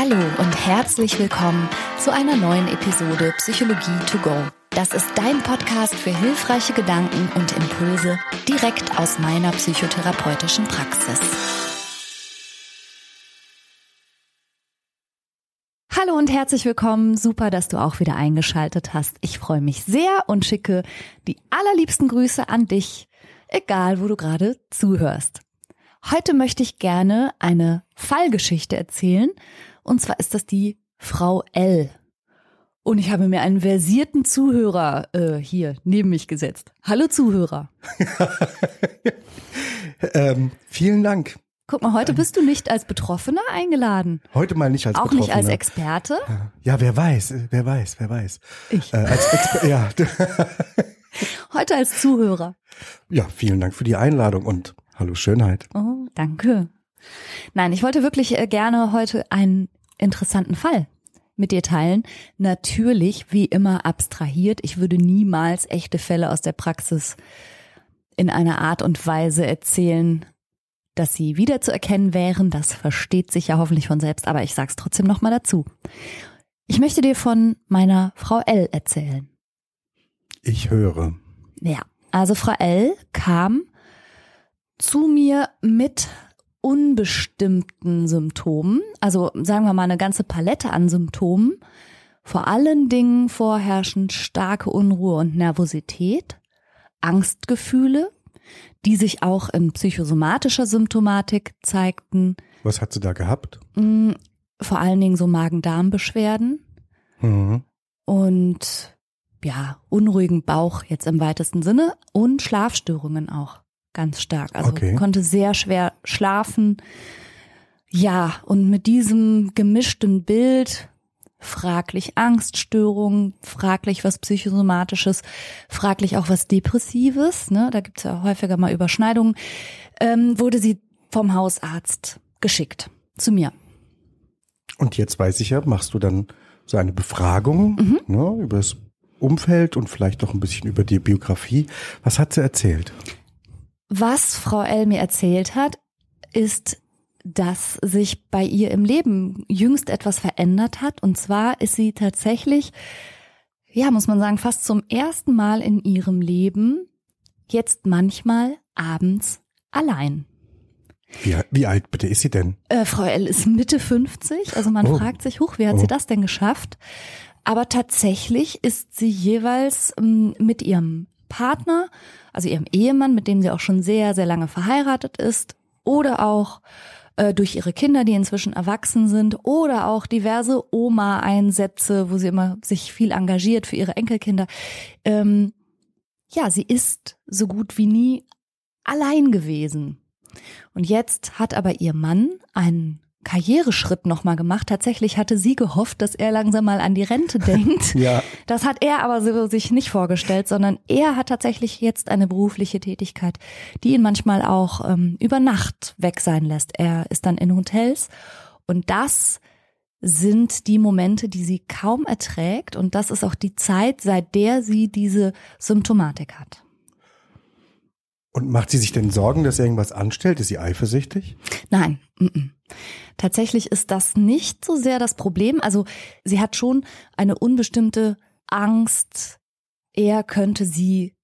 Hallo und herzlich willkommen zu einer neuen Episode Psychologie to go. Das ist dein Podcast für hilfreiche Gedanken und Impulse direkt aus meiner psychotherapeutischen Praxis. Hallo und herzlich willkommen. Super, dass du auch wieder eingeschaltet hast. Ich freue mich sehr und schicke die allerliebsten Grüße an dich, egal wo du gerade zuhörst. Heute möchte ich gerne eine Fallgeschichte erzählen. Und zwar ist das die Frau L. Und ich habe mir einen versierten Zuhörer äh, hier neben mich gesetzt. Hallo Zuhörer. ähm, vielen Dank. Guck mal, heute bist du nicht als Betroffener eingeladen. Heute mal nicht als Auch Betroffener. nicht als Experte. Ja, wer weiß, wer weiß, wer weiß. Ich. Äh, als Exper ja. Heute als Zuhörer. ja, vielen Dank für die Einladung und hallo Schönheit. Oh, danke. Nein, ich wollte wirklich äh, gerne heute einen interessanten Fall mit dir teilen. Natürlich, wie immer, abstrahiert. Ich würde niemals echte Fälle aus der Praxis in einer Art und Weise erzählen, dass sie wiederzuerkennen wären. Das versteht sich ja hoffentlich von selbst, aber ich sag's trotzdem nochmal dazu. Ich möchte dir von meiner Frau L erzählen. Ich höre. Ja, also Frau L kam zu mir mit unbestimmten Symptomen, also sagen wir mal eine ganze Palette an Symptomen, vor allen Dingen vorherrschend starke Unruhe und Nervosität, Angstgefühle, die sich auch in psychosomatischer Symptomatik zeigten, Was hat sie da gehabt? mh, vor allen Dingen so Magen-Darm-Beschwerden Mhm. und ja, unruhigen Bauch jetzt im weitesten Sinne und Schlafstörungen auch ganz stark. Also Okay. konnte sehr schwer schlafen. Ja, und mit diesem gemischten Bild fraglich Angststörungen, fraglich was Psychosomatisches, fraglich auch was Depressives, ne, da gibt's ja häufiger mal Überschneidungen, ähm, wurde sie vom Hausarzt geschickt zu mir. Und jetzt weiß ich ja, machst du dann so eine Befragung Mhm. ne, über das Umfeld und vielleicht auch ein bisschen über die Biografie. Was hat sie erzählt? Was Frau L mir erzählt hat, ist, dass sich bei ihr im Leben jüngst etwas verändert hat. Und zwar ist sie tatsächlich, ja, muss man sagen, fast zum ersten Mal in ihrem Leben jetzt manchmal abends allein. Wie, wie alt bitte ist sie denn? Äh, Frau L ist Mitte 50, also man Oh. fragt sich, huch, wie hat Oh. sie das denn geschafft? Aber tatsächlich ist sie jeweils ähm, mit ihrem Partner, also ihrem Ehemann, mit dem sie auch schon sehr, sehr lange verheiratet ist, oder auch äh, durch ihre Kinder, die inzwischen erwachsen sind, oder auch diverse Oma-Einsätze, wo sie immer sich viel engagiert für ihre Enkelkinder. Ähm, ja, sie ist so gut wie nie allein gewesen. Und jetzt hat aber ihr Mann einen Karriereschritt nochmal gemacht. Tatsächlich hatte sie gehofft, dass er langsam mal an die Rente denkt. Ja. Das hat er aber so sich nicht vorgestellt, sondern er hat tatsächlich jetzt eine berufliche Tätigkeit, die ihn manchmal auch ähm, über Nacht weg sein lässt. Er ist dann in Hotels und das sind die Momente, die sie kaum erträgt und das ist auch die Zeit, seit der sie diese Symptomatik hat. Und macht sie sich denn Sorgen, dass irgendwas anstellt? Ist sie eifersüchtig? Nein, mm -mm. Tatsächlich ist das nicht so sehr das Problem. Also sie hat schon eine unbestimmte Angst, er könnte sie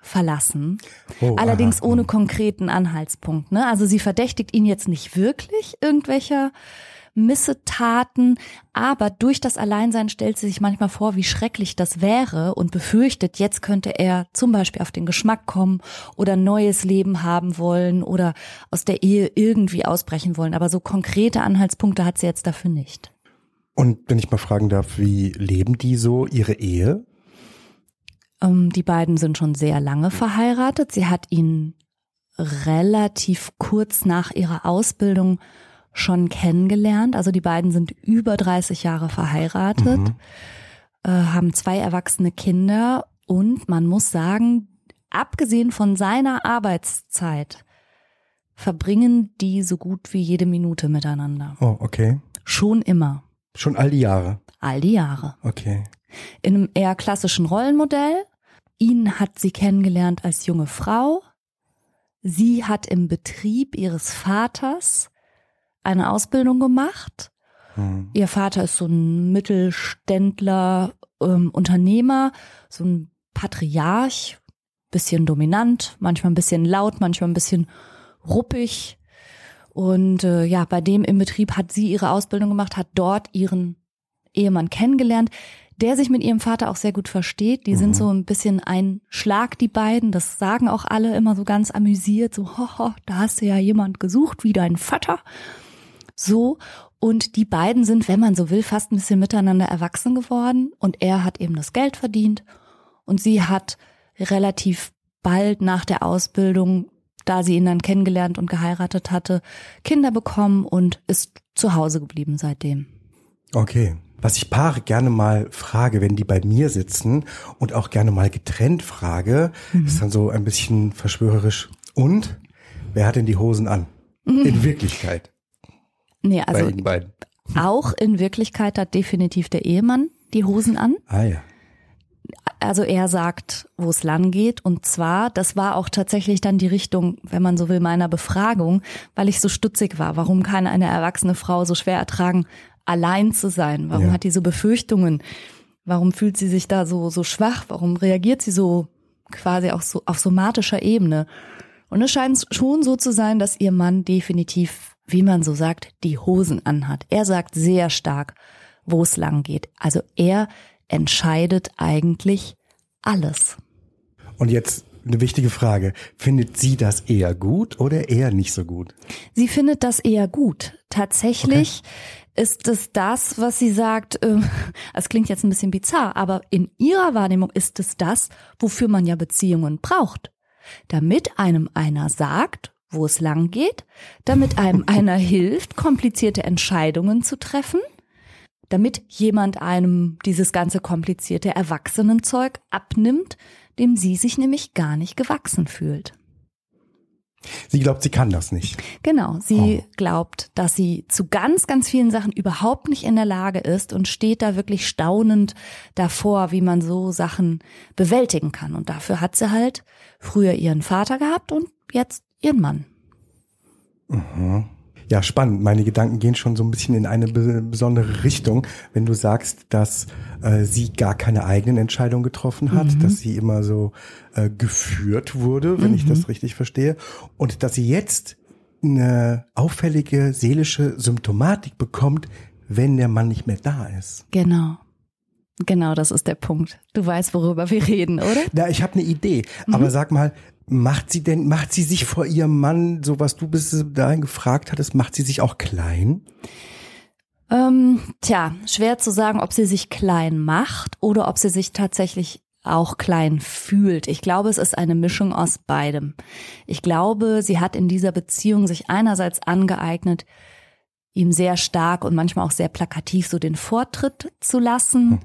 verlassen. Oh, Allerdings aha. ohne konkreten Anhaltspunkt. Ne? Also sie verdächtigt ihn jetzt nicht wirklich irgendwelcher Missetaten, aber durch das Alleinsein stellt sie sich manchmal vor, wie schrecklich das wäre und befürchtet, jetzt könnte er zum Beispiel auf den Geschmack kommen oder neues Leben haben wollen oder aus der Ehe irgendwie ausbrechen wollen. Aber so konkrete Anhaltspunkte hat sie jetzt dafür nicht. Und wenn ich mal fragen darf, wie leben die so ihre Ehe? Ähm, die beiden sind schon sehr lange verheiratet. Sie hat ihn relativ kurz nach ihrer Ausbildung schon kennengelernt. Also die beiden sind über 30 Jahre verheiratet, Mhm. äh, haben zwei erwachsene Kinder und man muss sagen, abgesehen von seiner Arbeitszeit verbringen die so gut wie jede Minute miteinander. Oh, okay. Schon immer. Schon all die Jahre. All die Jahre. Okay. in einem eher klassischen Rollenmodell. Ihn hat sie kennengelernt als junge Frau. Sie hat im Betrieb ihres Vaters eine Ausbildung gemacht Mhm. Ihr Vater ist so ein Mittelständler, ähm, Unternehmer, so ein Patriarch, bisschen dominant, manchmal ein bisschen laut, manchmal ein bisschen ruppig. Und äh, ja, bei dem im Betrieb hat sie ihre Ausbildung gemacht, hat dort ihren Ehemann kennengelernt, der sich mit ihrem Vater auch sehr gut versteht. Die mhm. sind so ein bisschen ein Schlag, die beiden. Das sagen auch alle immer so ganz amüsiert, so, hoho, da hast du ja jemand gesucht, wie dein Vater. So. Und die beiden sind, wenn man so will, fast ein bisschen miteinander erwachsen geworden. Und er hat eben das Geld verdient. Und sie hat relativ bald nach der Ausbildung, da sie ihn dann kennengelernt und geheiratet hatte, Kinder bekommen und ist zu Hause geblieben seitdem. Okay. Was ich Paare gerne mal frage, wenn die bei mir sitzen und auch gerne mal getrennt frage, mhm. ist dann so ein bisschen verschwörerisch. Und wer hat denn die Hosen an? In Wirklichkeit. Nee, also auch in Wirklichkeit hat definitiv der Ehemann die Hosen an. Ah ja also er sagt, wo es lang geht. Und zwar, das war auch tatsächlich dann die Richtung, wenn man so will, meiner Befragung, weil ich so stutzig war. Warum kann eine erwachsene Frau so schwer ertragen, allein zu sein? Warum ja. hat die so Befürchtungen? Warum fühlt sie sich da so, so schwach? Warum reagiert sie so quasi auch so auf somatischer Ebene? Und es scheint schon so zu sein, dass ihr Mann definitiv, wie man so sagt, die Hosen anhat. Er sagt sehr stark, wo es lang geht. Also er entscheidet eigentlich alles. Und jetzt eine wichtige Frage. Findet sie das eher gut oder eher nicht so gut? Sie findet das eher gut. Tatsächlich okay. ist es das, was sie sagt, äh, es klingt jetzt ein bisschen bizarr, aber in ihrer Wahrnehmung ist es das, wofür man ja Beziehungen braucht. Damit einem einer sagt, wo es lang geht, damit einem einer hilft, komplizierte Entscheidungen zu treffen, damit jemand einem dieses ganze komplizierte Erwachsenenzeug abnimmt, dem sie sich nämlich gar nicht gewachsen fühlt. Sie glaubt, sie kann das nicht. Genau, sie oh. glaubt, dass sie zu ganz, ganz vielen Sachen überhaupt nicht in der Lage ist und steht da wirklich staunend davor, wie man so Sachen bewältigen kann. Und dafür hat sie halt früher ihren Vater gehabt und jetzt ihren Mann. Mhm. Ja, spannend. Meine Gedanken gehen schon so ein bisschen in eine besondere Richtung, wenn du sagst, dass äh, sie gar keine eigenen Entscheidungen getroffen hat, mhm. dass sie immer so äh, geführt wurde, wenn mhm. ich das mhm. richtig verstehe, und dass sie jetzt eine auffällige seelische Symptomatik bekommt, wenn der Mann nicht mehr da ist. Genau. Genau, das ist der Punkt. Du weißt, worüber wir reden, oder? Ja, ich habe eine Idee. Mhm. Aber sag mal, Macht sie denn, macht sie sich vor ihrem Mann, so was du bis dahin gefragt hattest, macht sie sich auch klein? Ähm, tja, schwer zu sagen, ob sie sich klein macht oder ob sie sich tatsächlich auch klein fühlt. Ich glaube, es ist eine Mischung aus beidem. Ich glaube, sie hat in dieser Beziehung sich einerseits angeeignet, ihm sehr stark und manchmal auch sehr plakativ so den Vortritt zu lassen. Hm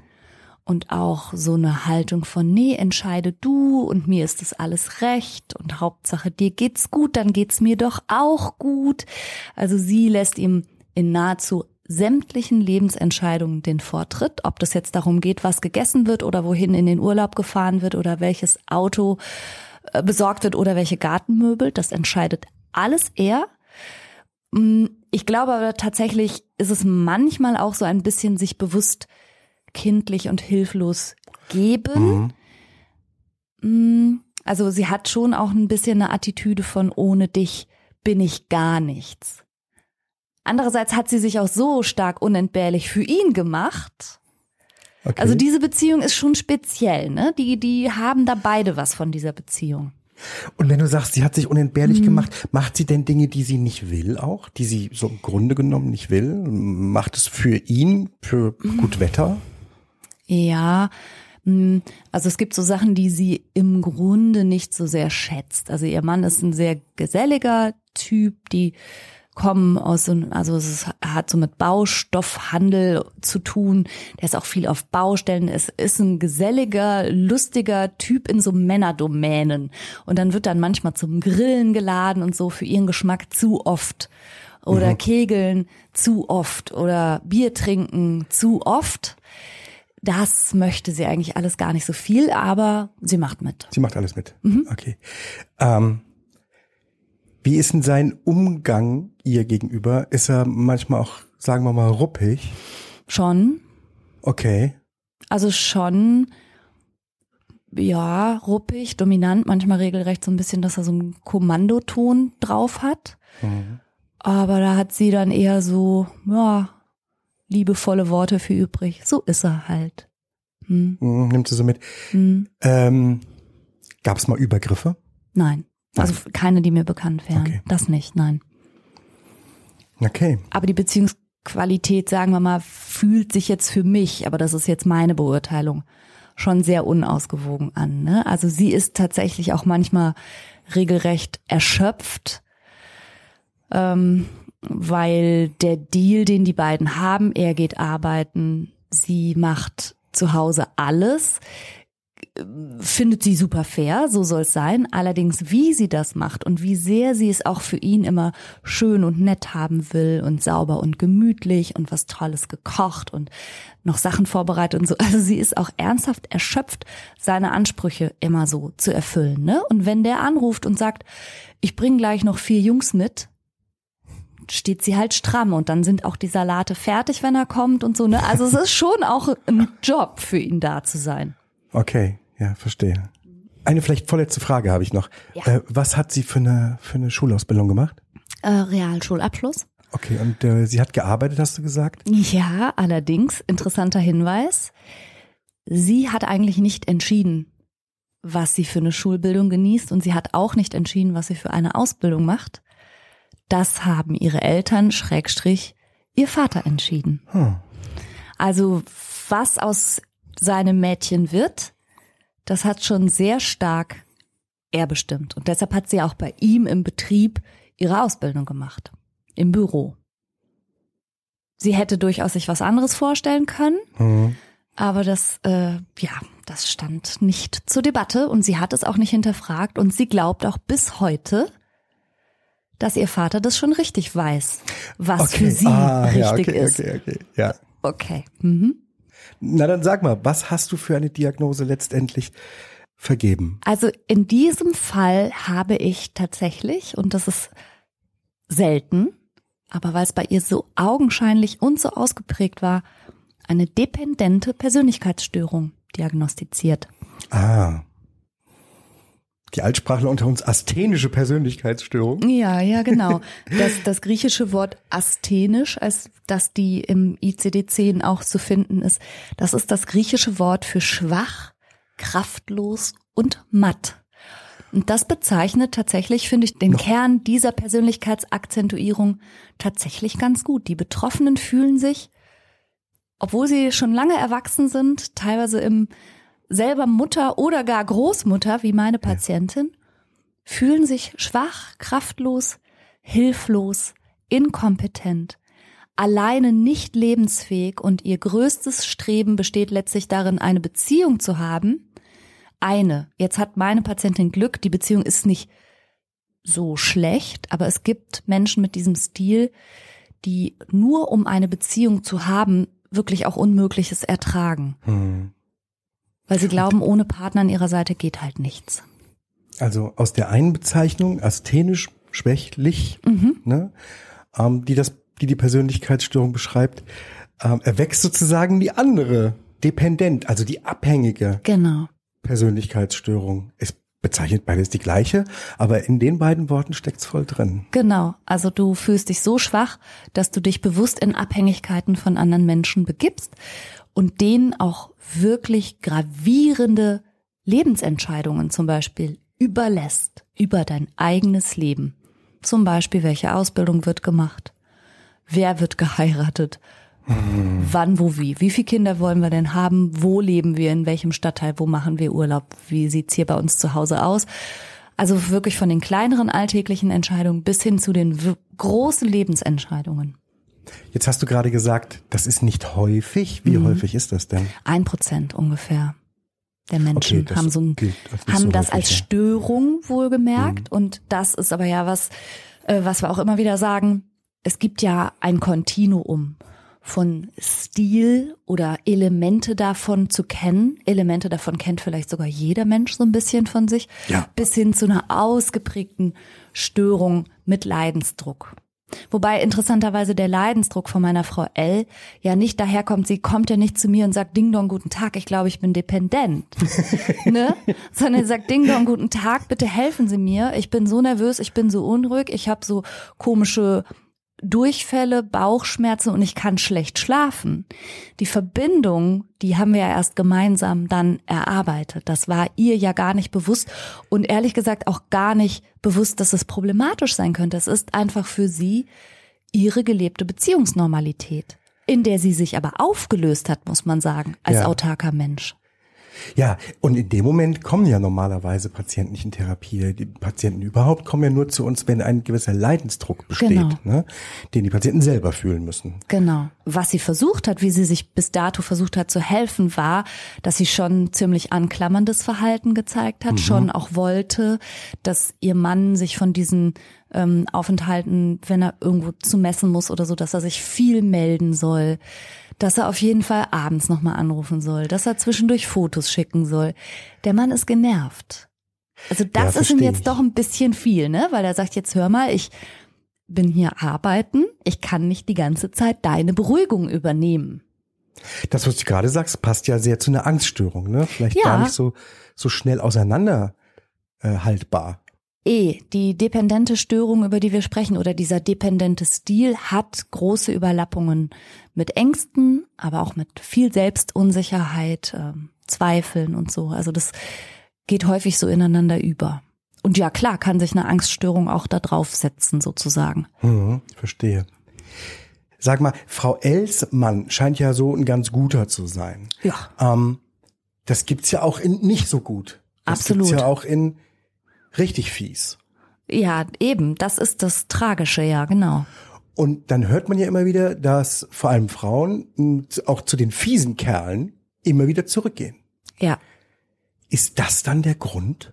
und auch so eine Haltung von, nee, entscheide du und mir ist das alles recht und Hauptsache dir geht's gut, dann geht's mir doch auch gut. Also sie lässt ihm in nahezu sämtlichen Lebensentscheidungen den Vortritt, ob das jetzt darum geht, was gegessen wird oder wohin in den Urlaub gefahren wird oder welches Auto äh, besorgt wird oder welche Gartenmöbel, das entscheidet alles er. Mm, ich glaube aber tatsächlich ist es manchmal auch so ein bisschen sich bewusst, kindlich und hilflos geben. Mhm. Mm, also sie hat schon auch ein bisschen eine Attitüde von ohne dich bin ich gar nichts. Andererseits hat sie sich auch so stark unentbehrlich für ihn gemacht. Okay. Also diese Beziehung ist schon speziell, ne? Die, die haben da beide was von dieser Beziehung. Und wenn du sagst, sie hat sich unentbehrlich mhm. gemacht, macht sie denn Dinge, die sie nicht will auch, die sie so im Grunde genommen nicht will? Macht es für ihn, für mhm. gut Wetter? Ja, hm, also es gibt so Sachen, die sie im Grunde nicht so sehr schätzt. Also ihr Mann ist ein sehr geselliger Typ, die kommen aus so, also es hat so mit Baustoffhandel zu tun. Der ist auch viel auf Baustellen. Es ist ein geselliger, lustiger Typ in so Männerdomänen. Und dann wird dann manchmal zum Grillen geladen und so für ihren Geschmack zu oft. Oder mhm. Kegeln zu oft. Oder Bier trinken zu oft. Das möchte sie eigentlich alles gar nicht so viel, aber sie macht mit. Sie macht alles mit. Mhm. Okay. Ähm, wie ist denn sein Umgang ihr gegenüber? Ist er manchmal auch sagen wir mal, ruppig? Schon. Okay. Also schon, ja, ruppig, dominant, manchmal regelrecht so ein bisschen, dass er so einen Kommandoton drauf hat. Mhm. Aber da hat sie dann eher so, ja, liebevolle Worte für übrig. So ist er halt. Hm. Mhm, Nimmt sie so mit. Hm. Ähm, Gab es mal Übergriffe? Nein. Also keine, die mir bekannt wären. Okay. Das nicht, nein. Okay. Aber die Beziehungsqualität, sagen wir mal, fühlt sich jetzt für mich, aber das ist jetzt meine Beurteilung, schon sehr unausgewogen an. Ne? Also sie ist tatsächlich auch manchmal regelrecht erschöpft, ähm, weil der Deal, den die beiden haben, er geht arbeiten, sie macht zu Hause alles, findet sie super fair, so soll es sein. Allerdings, wie sie das macht und wie sehr sie es auch für ihn immer schön und nett haben will und sauber und gemütlich und was Tolles gekocht und noch Sachen vorbereitet und so. Also sie ist auch ernsthaft erschöpft, seine Ansprüche immer so zu erfüllen. Ne? Und wenn der anruft und sagt, ich bringe gleich noch vier Jungs mit, steht sie halt stramm und dann sind auch die Salate fertig, wenn er kommt und so. Ne? Also es ist schon auch ein Job für ihn da zu sein. Okay, ja, verstehe. Eine vielleicht vorletzte Frage habe ich noch. Ja. Äh, was hat sie für eine, für eine Schulausbildung gemacht? Äh, Realschulabschluss. Okay, und äh, sie hat gearbeitet, hast du gesagt? Ja, allerdings, interessanter Hinweis. Sie hat eigentlich nicht entschieden, was sie für eine Schulbildung genießt und sie hat auch nicht entschieden, was sie für eine Ausbildung macht. Das haben ihre Eltern, Schrägstrich, ihr Vater entschieden. Hm. Also was aus seinem Mädchen wird, das hat schon sehr stark er bestimmt. Und deshalb hat sie auch bei ihm im Betrieb ihre Ausbildung gemacht. Im Büro. Sie hätte durchaus sich was anderes vorstellen können, Hm. aber das, äh, ja, das stand nicht zur Debatte und sie hat es auch nicht hinterfragt und sie glaubt auch bis heute, dass ihr Vater das schon richtig weiß, was Okay. für sie ah, ja, richtig okay, ist. Okay, okay, ja. Okay. Mhm. Na dann sag mal, was hast du für eine Diagnose letztendlich vergeben? Also in diesem Fall habe ich tatsächlich, und das ist selten, aber weil es bei ihr so augenscheinlich und so ausgeprägt war, eine dependente Persönlichkeitsstörung diagnostiziert. Ah. Die Altsprachler unter uns asthenische Persönlichkeitsstörung. Ja, ja, genau. Das, das griechische Wort asthenisch, als das die im ICD-10 auch zu finden ist, das ist das griechische Wort für schwach, kraftlos und matt. Und das bezeichnet tatsächlich, finde ich, den Kern dieser Persönlichkeitsakzentuierung tatsächlich ganz gut. Die Betroffenen fühlen sich, obwohl sie schon lange erwachsen sind, teilweise im selber Mutter oder gar Großmutter wie meine Patientin, fühlen sich schwach, kraftlos, hilflos, inkompetent, alleine nicht lebensfähig und ihr größtes Streben besteht letztlich darin, eine Beziehung zu haben. Eine. Jetzt hat meine Patientin Glück, die Beziehung ist nicht so schlecht, aber es gibt Menschen mit diesem Stil, die nur um eine Beziehung zu haben, wirklich auch Unmögliches ertragen. Hm. Weil sie glauben, ohne Partner an ihrer Seite geht halt nichts. Also aus der einen Bezeichnung, asthenisch, schwächlich, Mhm. ne, ähm, die das, die die Persönlichkeitsstörung beschreibt, ähm, erwächst sozusagen die andere, dependent, also die abhängige Genau. Persönlichkeitsstörung. Es bezeichnet beides die gleiche, aber in den beiden Worten steckt's voll drin. Genau. Also du fühlst dich so schwach, dass du dich bewusst in Abhängigkeiten von anderen Menschen begibst und denen auch wirklich gravierende Lebensentscheidungen zum Beispiel überlässt über dein eigenes Leben. Zum Beispiel, welche Ausbildung wird gemacht? Wer wird geheiratet? Wann, wo, wie? Wie viele Kinder wollen wir denn haben? Wo leben wir? In welchem Stadtteil? Wo machen wir Urlaub? Wie sieht's hier bei uns zu Hause aus? Also wirklich von den kleineren alltäglichen Entscheidungen bis hin zu den großen Lebensentscheidungen. Jetzt hast du gerade gesagt, das ist nicht häufig. Wie Mhm. häufig ist das denn? Ein Prozent ungefähr der Menschen Okay, haben so ein, haben so das häufig, als ja. Störung wohlgemerkt. Und das ist aber ja was, äh, was wir auch immer wieder sagen. Es gibt ja ein Kontinuum von Stil oder Elemente davon zu kennen. Elemente davon kennt vielleicht sogar jeder Mensch so ein bisschen von sich. Ja. Bis hin zu einer ausgeprägten Störung mit Leidensdruck. Wobei interessanterweise der Leidensdruck von meiner Frau L ja nicht daherkommt, sie kommt ja nicht zu mir und sagt Ding Dong, guten Tag, ich glaube, ich bin dependent. ne? Sondern sie sagt Ding Dong, guten Tag, bitte helfen Sie mir. Ich bin so nervös, ich bin so unruhig, ich habe so komische Durchfälle, Bauchschmerzen und ich kann schlecht schlafen. Die Verbindung, die haben wir ja erst gemeinsam dann erarbeitet. Das war ihr ja gar nicht bewusst und ehrlich gesagt auch gar nicht bewusst, dass es problematisch sein könnte. Es ist einfach für sie ihre gelebte Beziehungsnormalität, in der sie sich aber aufgelöst hat, muss man sagen, als ja. autarker Mensch. Ja, und in dem Moment kommen ja normalerweise Patienten nicht in Therapie. Die Patienten überhaupt kommen ja nur zu uns, wenn ein gewisser Leidensdruck besteht, genau. ne, den die Patienten selber fühlen müssen. Genau. Was sie versucht hat, wie sie sich bis dato versucht hat zu helfen, war, dass sie schon ziemlich anklammerndes Verhalten gezeigt hat, mhm. schon auch wollte, dass ihr Mann sich von diesen ähm, Aufenthalten, wenn er irgendwo zu messen muss oder so, dass er sich viel melden soll dass er auf jeden Fall abends nochmal anrufen soll, dass er zwischendurch Fotos schicken soll. Der Mann ist genervt. Also das ja, ist ihm jetzt ich. doch ein bisschen viel, ne? Weil er sagt, jetzt hör mal, ich bin hier arbeiten, ich kann nicht die ganze Zeit deine Beruhigung übernehmen. Das, was du gerade sagst, passt ja sehr zu einer Angststörung, ne? Vielleicht ja. gar nicht so, so schnell auseinander äh, haltbar. Eh, die dependente Störung, über die wir sprechen, oder dieser dependente Stil hat große Überlappungen mit Ängsten, aber auch mit viel Selbstunsicherheit, äh, Zweifeln und so. Also das geht häufig so ineinander über. Und ja, klar, kann sich eine Angststörung auch da draufsetzen, sozusagen. Hm, verstehe. Sag mal, Frau Els Mann scheint ja so ein ganz guter zu sein. Ja. Ähm, das gibt's ja auch in nicht so gut. Das Absolut. gibt's ja auch in richtig fies. Ja, eben. Das ist das Tragische, ja, genau. Und dann hört man ja immer wieder, dass vor allem Frauen auch zu den fiesen Kerlen immer wieder zurückgehen. Ja. Ist das dann der Grund?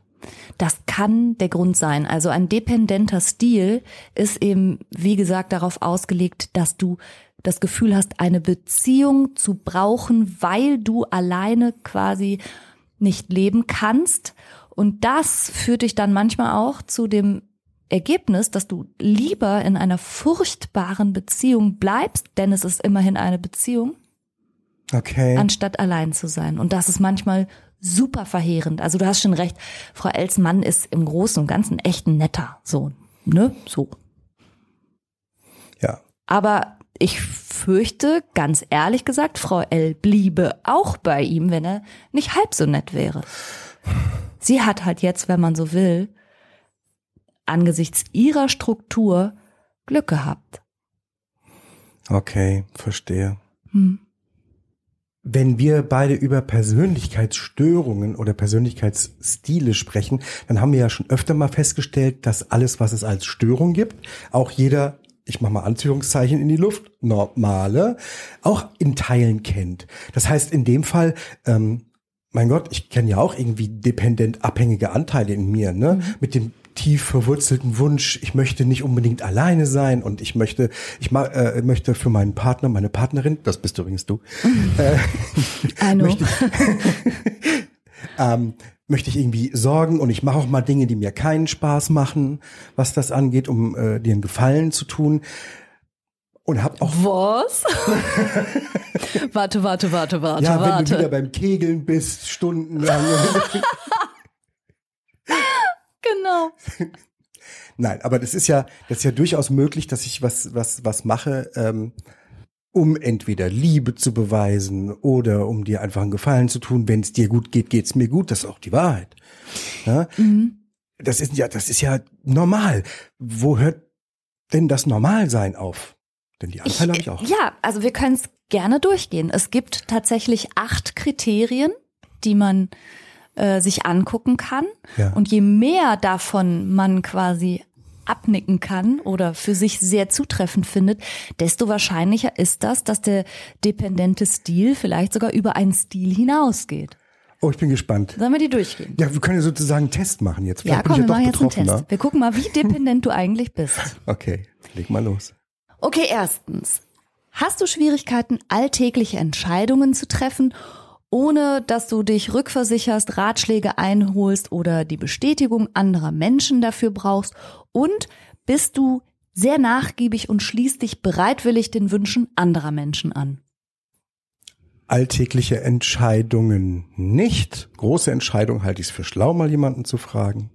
Das kann der Grund sein. Also ein dependenter Stil ist eben, wie gesagt, darauf ausgelegt, dass du das Gefühl hast, eine Beziehung zu brauchen, weil du alleine quasi nicht leben kannst und das führt dich dann manchmal auch zu dem Ergebnis, dass du lieber in einer furchtbaren Beziehung bleibst, denn es ist immerhin eine Beziehung, okay. anstatt allein zu sein. Und das ist manchmal super verheerend. Also du hast schon recht, Frau Elsmann ist im Großen und Ganzen echt ein netter Sohn, ne? So. Ja. Aber ich fürchte, ganz ehrlich gesagt, Frau L bliebe auch bei ihm, wenn er nicht halb so nett wäre. Sie hat halt jetzt, wenn man so will, angesichts ihrer Struktur Glück gehabt. Okay, verstehe. Hm. Wenn wir beide über Persönlichkeitsstörungen oder Persönlichkeitsstile sprechen, dann haben wir ja schon öfter mal festgestellt, dass alles, was es als Störung gibt, auch jeder, ich mache mal Anführungszeichen in die Luft, normale, auch in Teilen kennt. Das heißt, in dem Fall ähm, mein Gott, ich kenne ja auch irgendwie dependent abhängige Anteile in mir, ne? Mhm. Mit dem tief verwurzelten Wunsch, ich möchte nicht unbedingt alleine sein und ich möchte, ich ma, äh, möchte für meinen Partner, meine Partnerin, das bist übrigens du, äh, möchte, ich, ähm, möchte ich irgendwie sorgen und ich mache auch mal Dinge, die mir keinen Spaß machen, was das angeht, um äh, dir einen Gefallen zu tun. Und hab auch. Was? warte, warte, warte, warte, ja, warte. wenn du wieder beim Kegeln bist, stundenlang. genau. Nein, aber das ist ja, das ist ja durchaus möglich, dass ich was, was, was mache, ähm, um entweder Liebe zu beweisen oder um dir einfach einen Gefallen zu tun. Wenn es dir gut geht, geht's mir gut. Das ist auch die Wahrheit. Ja? Mhm. Das ist ja, das ist ja normal. Wo hört denn das Normalsein auf? Denn die Anteile habe ich auch. Ja, also wir können es gerne durchgehen. Es gibt tatsächlich acht Kriterien, die man äh, sich angucken kann. Ja. Und je mehr davon man quasi abnicken kann oder für sich sehr zutreffend findet, desto wahrscheinlicher ist das, dass der dependente Stil vielleicht sogar über einen Stil hinausgeht. Oh, ich bin gespannt. Sollen wir die durchgehen? Ja, wir können ja sozusagen einen Test machen jetzt. Vielleicht ja, komm, wir machen jetzt einen Test. Wir gucken mal, wie dependent du eigentlich bist. Okay, leg mal los. Okay, erstens. Hast du Schwierigkeiten, alltägliche Entscheidungen zu treffen, ohne dass du dich rückversicherst, Ratschläge einholst oder die Bestätigung anderer Menschen dafür brauchst? Und bist du sehr nachgiebig und schließt dich bereitwillig den Wünschen anderer Menschen an. Alltägliche Entscheidungen nicht. Große Entscheidungen halte ich es für schlau, mal jemanden zu fragen.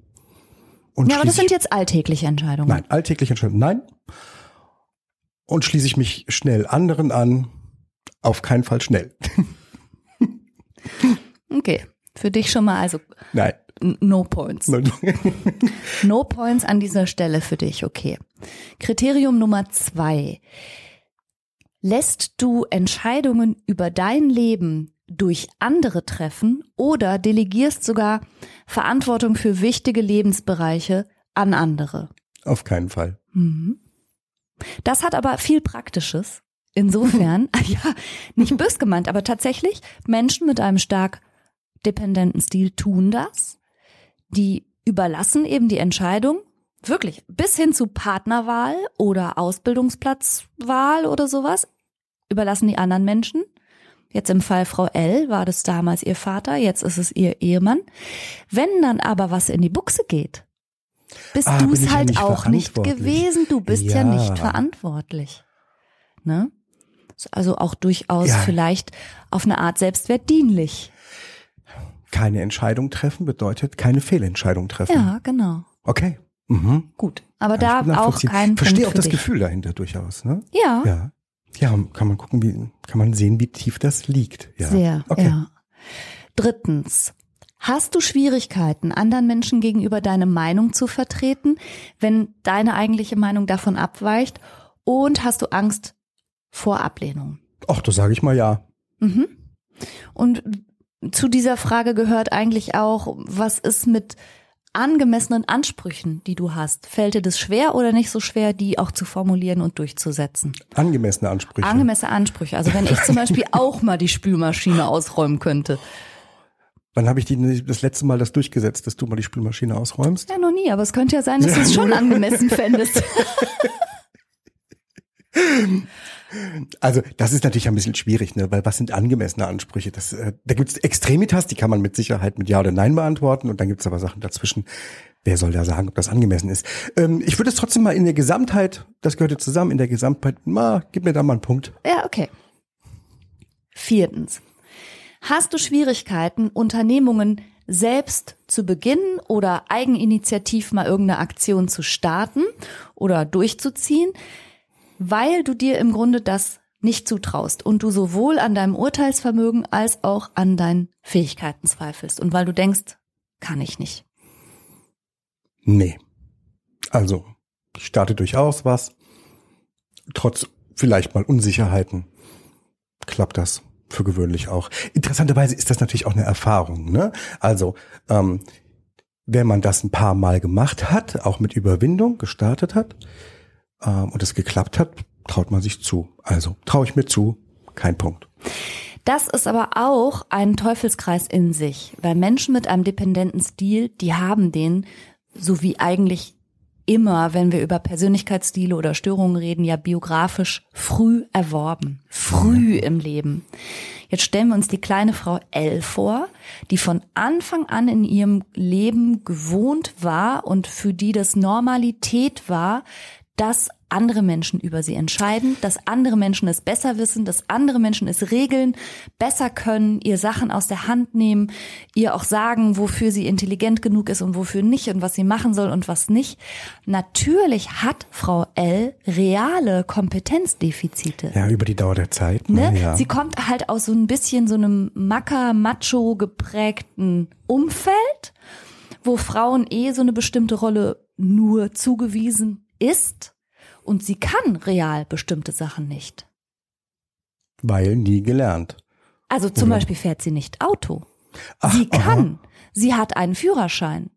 Und ja, aber das sind jetzt alltägliche Entscheidungen. Nein, alltägliche Entscheidungen, nein. Und schließe ich mich schnell anderen an, auf keinen Fall schnell. okay, für dich schon mal also. Nein. No points. No. points an dieser Stelle für dich, okay. Kriterium Nummer zwei. Lässt du Entscheidungen über dein Leben durch andere treffen oder delegierst sogar Verantwortung für wichtige Lebensbereiche an andere? Auf keinen Fall. Mhm. Das hat aber viel Praktisches. Insofern, ja, nicht bös gemeint, aber tatsächlich, Menschen mit einem stark dependenten Stil tun das. Die überlassen eben die Entscheidung wirklich bis hin zu Partnerwahl oder Ausbildungsplatzwahl oder sowas, überlassen die anderen Menschen. Jetzt im Fall Frau L war das damals ihr Vater, jetzt ist es ihr Ehemann. Wenn dann aber was in die Buchse geht, bist ah, du es halt ja auch nicht gewesen. Du bist ja. ja nicht verantwortlich. Ne? Also auch durchaus ja. vielleicht auf eine Art selbstwertdienlich. Keine Entscheidung treffen bedeutet keine Fehlentscheidung treffen. Ja, genau. Okay. Mhm. Gut. Aber da auch kein Verstehe auch das dich. Gefühl dahinter durchaus, ne? Ja. Ja. Ja, kann man gucken, wie, kann man sehen, wie tief das liegt. Ja. Sehr, okay. ja. Drittens. Hast du Schwierigkeiten, anderen Menschen gegenüber deine Meinung zu vertreten, wenn deine eigentliche Meinung davon abweicht? Und hast du Angst vor Ablehnung? Ach, das sage ich mal ja. Mhm. Und zu dieser Frage gehört eigentlich auch, was ist mit angemessenen Ansprüchen, die du hast? Fällt dir das schwer oder nicht so schwer, die auch zu formulieren und durchzusetzen? Angemessene Ansprüche. Angemessene Ansprüche. Also wenn ich zum Beispiel auch mal die Spülmaschine ausräumen könnte. Wann habe ich die das letzte Mal das durchgesetzt, dass du mal die Spülmaschine ausräumst? Ja, noch nie, aber es könnte ja sein, dass du es schon angemessen fändest. Also das ist natürlich ein bisschen schwierig, ne? weil was sind angemessene Ansprüche? Das, äh, da gibt's Extremitas, die kann man mit Sicherheit mit Ja oder Nein beantworten und dann gibt's aber Sachen dazwischen. Wer soll da sagen, ob das angemessen ist? Ähm, ich würde es trotzdem mal in der Gesamtheit, das gehört ja zusammen, in der Gesamtheit, mal, gib mir da mal einen Punkt. Ja, okay. Viertens. Hast du Schwierigkeiten, Unternehmungen selbst zu beginnen oder eigeninitiativ mal irgendeine Aktion zu starten oder durchzuziehen? weil du dir im Grunde das nicht zutraust und du sowohl an deinem Urteilsvermögen als auch an deinen Fähigkeiten zweifelst und weil du denkst, kann ich nicht. Nee. Also, ich starte durchaus was. Trotz vielleicht mal Unsicherheiten klappt das für gewöhnlich auch. Interessanterweise ist das natürlich auch eine Erfahrung. Ne? Also, ähm, wenn man das ein paar Mal gemacht hat, auch mit Überwindung gestartet hat, ähm, und es geklappt hat, traut man sich zu. Also traue ich mir zu, kein Punkt. Das ist aber auch ein Teufelskreis in sich, weil Menschen mit einem dependenten Stil, die haben den, so wie eigentlich immer, wenn wir über Persönlichkeitsstile oder Störungen reden, ja biografisch früh erworben, früh im Leben. Jetzt stellen wir uns die kleine Frau L vor, die von Anfang an in ihrem Leben gewohnt war und für die das Normalität war, dass andere Menschen über sie entscheiden, dass andere Menschen es besser wissen, dass andere Menschen es regeln, besser können, ihr Sachen aus der Hand nehmen, ihr auch sagen, wofür sie intelligent genug ist und wofür nicht und was sie machen soll und was nicht. Natürlich hat Frau L reale Kompetenzdefizite. Ja, über die Dauer der Zeit. Ne? ne? Ja. Sie kommt halt aus so ein bisschen so einem Macker, Macho geprägten Umfeld, wo Frauen eh so eine bestimmte Rolle nur zugewiesen ist und sie kann real bestimmte Sachen nicht. Weil nie gelernt. Also zum Oder? Beispiel fährt sie nicht Auto. Ach, sie kann. Aha. Sie hat einen Führerschein.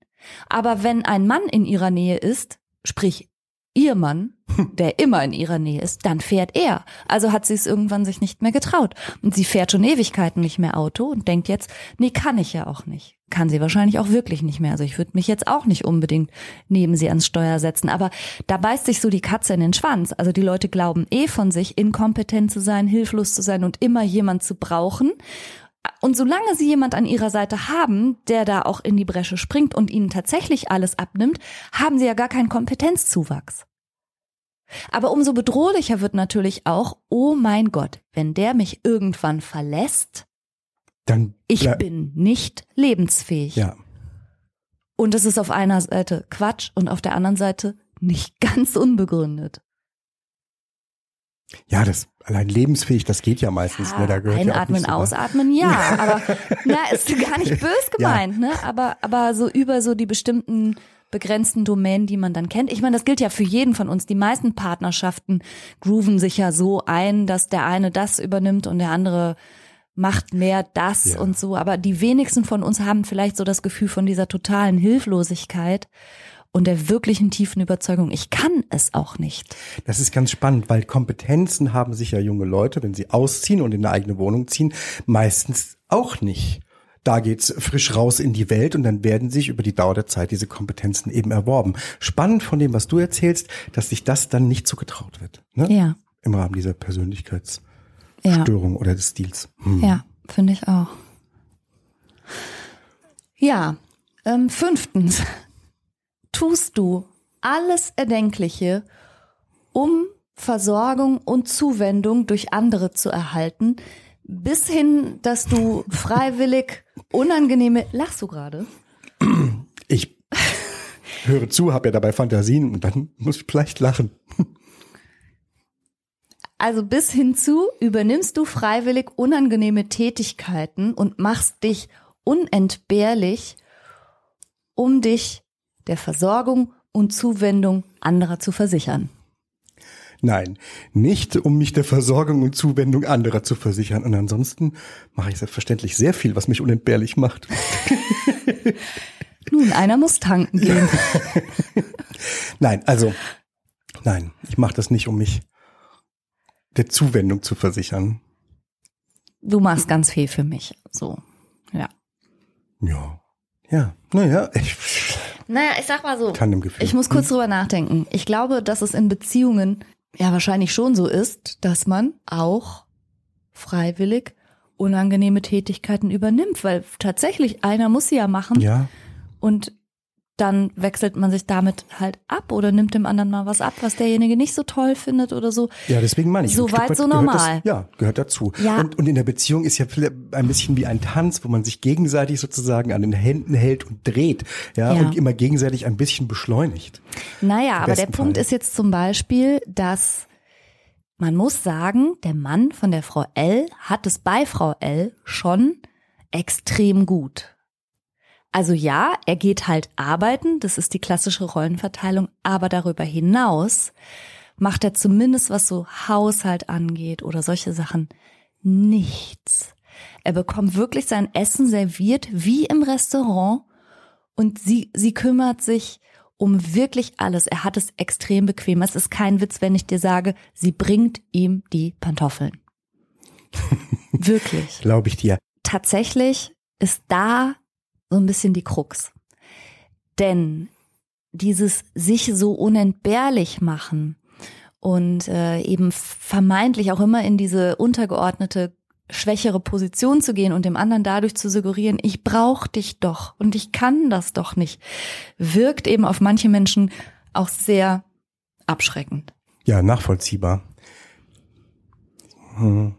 Aber wenn ein Mann in ihrer Nähe ist, sprich ihr Mann, der immer in ihrer Nähe ist, dann fährt er. Also hat sie es irgendwann sich nicht mehr getraut. Und sie fährt schon Ewigkeiten nicht mehr Auto und denkt jetzt, nee, kann ich ja auch nicht. Kann sie wahrscheinlich auch wirklich nicht mehr. Also ich würde mich jetzt auch nicht unbedingt neben sie ans Steuer setzen. Aber da beißt sich so die Katze in den Schwanz. Also die Leute glauben eh von sich, inkompetent zu sein, hilflos zu sein und immer jemand zu brauchen. Und solange sie jemand an ihrer Seite haben, der da auch in die Bresche springt und ihnen tatsächlich alles abnimmt, haben sie ja gar keinen Kompetenzzuwachs. Aber umso bedrohlicher wird natürlich auch, oh mein Gott, wenn der mich irgendwann verlässt, Dann, ich ja, bin nicht lebensfähig. ja, Und das ist auf einer Seite Quatsch und auf der anderen Seite nicht ganz unbegründet. ja, das allein lebensfähig, das geht ja meistens. ne? Da gehört ja Einatmen, so was. ausatmen, ja, aber na, ist gar nicht bös gemeint, ne? Aber aber so über so die bestimmten begrenzten Domänen, die man dann kennt. Ich meine, das gilt ja für jeden von uns. Die meisten Partnerschaften grooven sich ja so ein, dass der eine das übernimmt und der andere macht mehr das Ja. und so. Aber die wenigsten von uns haben vielleicht so das Gefühl von dieser totalen Hilflosigkeit und der wirklichen tiefen Überzeugung, ich kann es auch nicht. Das ist ganz spannend, weil Kompetenzen haben sich ja junge Leute, wenn sie ausziehen und in eine eigene Wohnung ziehen, meistens auch nicht. Da geht's frisch raus in die Welt und dann werden sich über die Dauer der Zeit diese Kompetenzen eben erworben. Spannend von dem, was du erzählst, dass sich das dann nicht zugetraut wird. Ne? Ja, Im Rahmen dieser Persönlichkeitsstörung ja. oder des Stils. Hm. Ja, finde ich auch. Ja, ähm, fünftens. Tust du alles Erdenkliche, um Versorgung und Zuwendung durch andere zu erhalten, bis hin, dass du freiwillig unangenehme, lachst du gerade? Ich höre zu, habe ja dabei Fantasien und dann muss ich vielleicht lachen. Also bis hinzu übernimmst du freiwillig unangenehme Tätigkeiten und machst dich unentbehrlich, um dich der Versorgung und Zuwendung anderer zu versichern. Nein, nicht um mich der Versorgung und Zuwendung anderer zu versichern. Und ansonsten mache ich selbstverständlich sehr viel, was mich unentbehrlich macht. Nun, einer muss tanken gehen. Nein, also, nein, ich mache das nicht, um mich der Zuwendung zu versichern. Du machst ganz viel für mich. So, ja. Ja, ja, naja, ich Naja, ich sag mal so. Ich muss kurz drüber nachdenken. Ich glaube, dass es in Beziehungen ja wahrscheinlich schon so ist, dass man auch freiwillig unangenehme Tätigkeiten übernimmt, weil tatsächlich einer muss sie ja machen Ja, und dann wechselt man sich damit halt ab oder nimmt dem anderen mal was ab, was derjenige nicht so toll findet oder so. ja, deswegen meine ich. So ein Stück weit, weit so normal. Das, ja, gehört dazu. Ja. Und, und in der Beziehung ist ja vielleicht ein bisschen wie ein Tanz, wo man sich gegenseitig sozusagen an den Händen hält und dreht, ja, Ja. und immer gegenseitig ein bisschen beschleunigt. Naja, aber der besten Punkt Fall. ist jetzt zum Beispiel, dass man muss sagen, der Mann von der Frau L hat es bei Frau L schon extrem gut. Also ja, er geht halt arbeiten, das ist die klassische Rollenverteilung, aber darüber hinaus macht er zumindest, was so Haushalt angeht oder solche Sachen, nichts. Er bekommt wirklich sein Essen serviert wie im Restaurant und sie, sie kümmert sich um wirklich alles. Er hat es extrem bequem. Es ist kein Witz, wenn ich dir sage, sie bringt ihm die Pantoffeln. wirklich. Glaube ich dir. Tatsächlich ist da so ein bisschen die Krux. Denn dieses sich so unentbehrlich machen und äh, eben vermeintlich auch immer in diese untergeordnete schwächere Position zu gehen und dem anderen dadurch zu suggerieren, ich brauche dich doch und ich kann das doch nicht, wirkt eben auf manche Menschen auch sehr abschreckend. Ja, nachvollziehbar. Hm.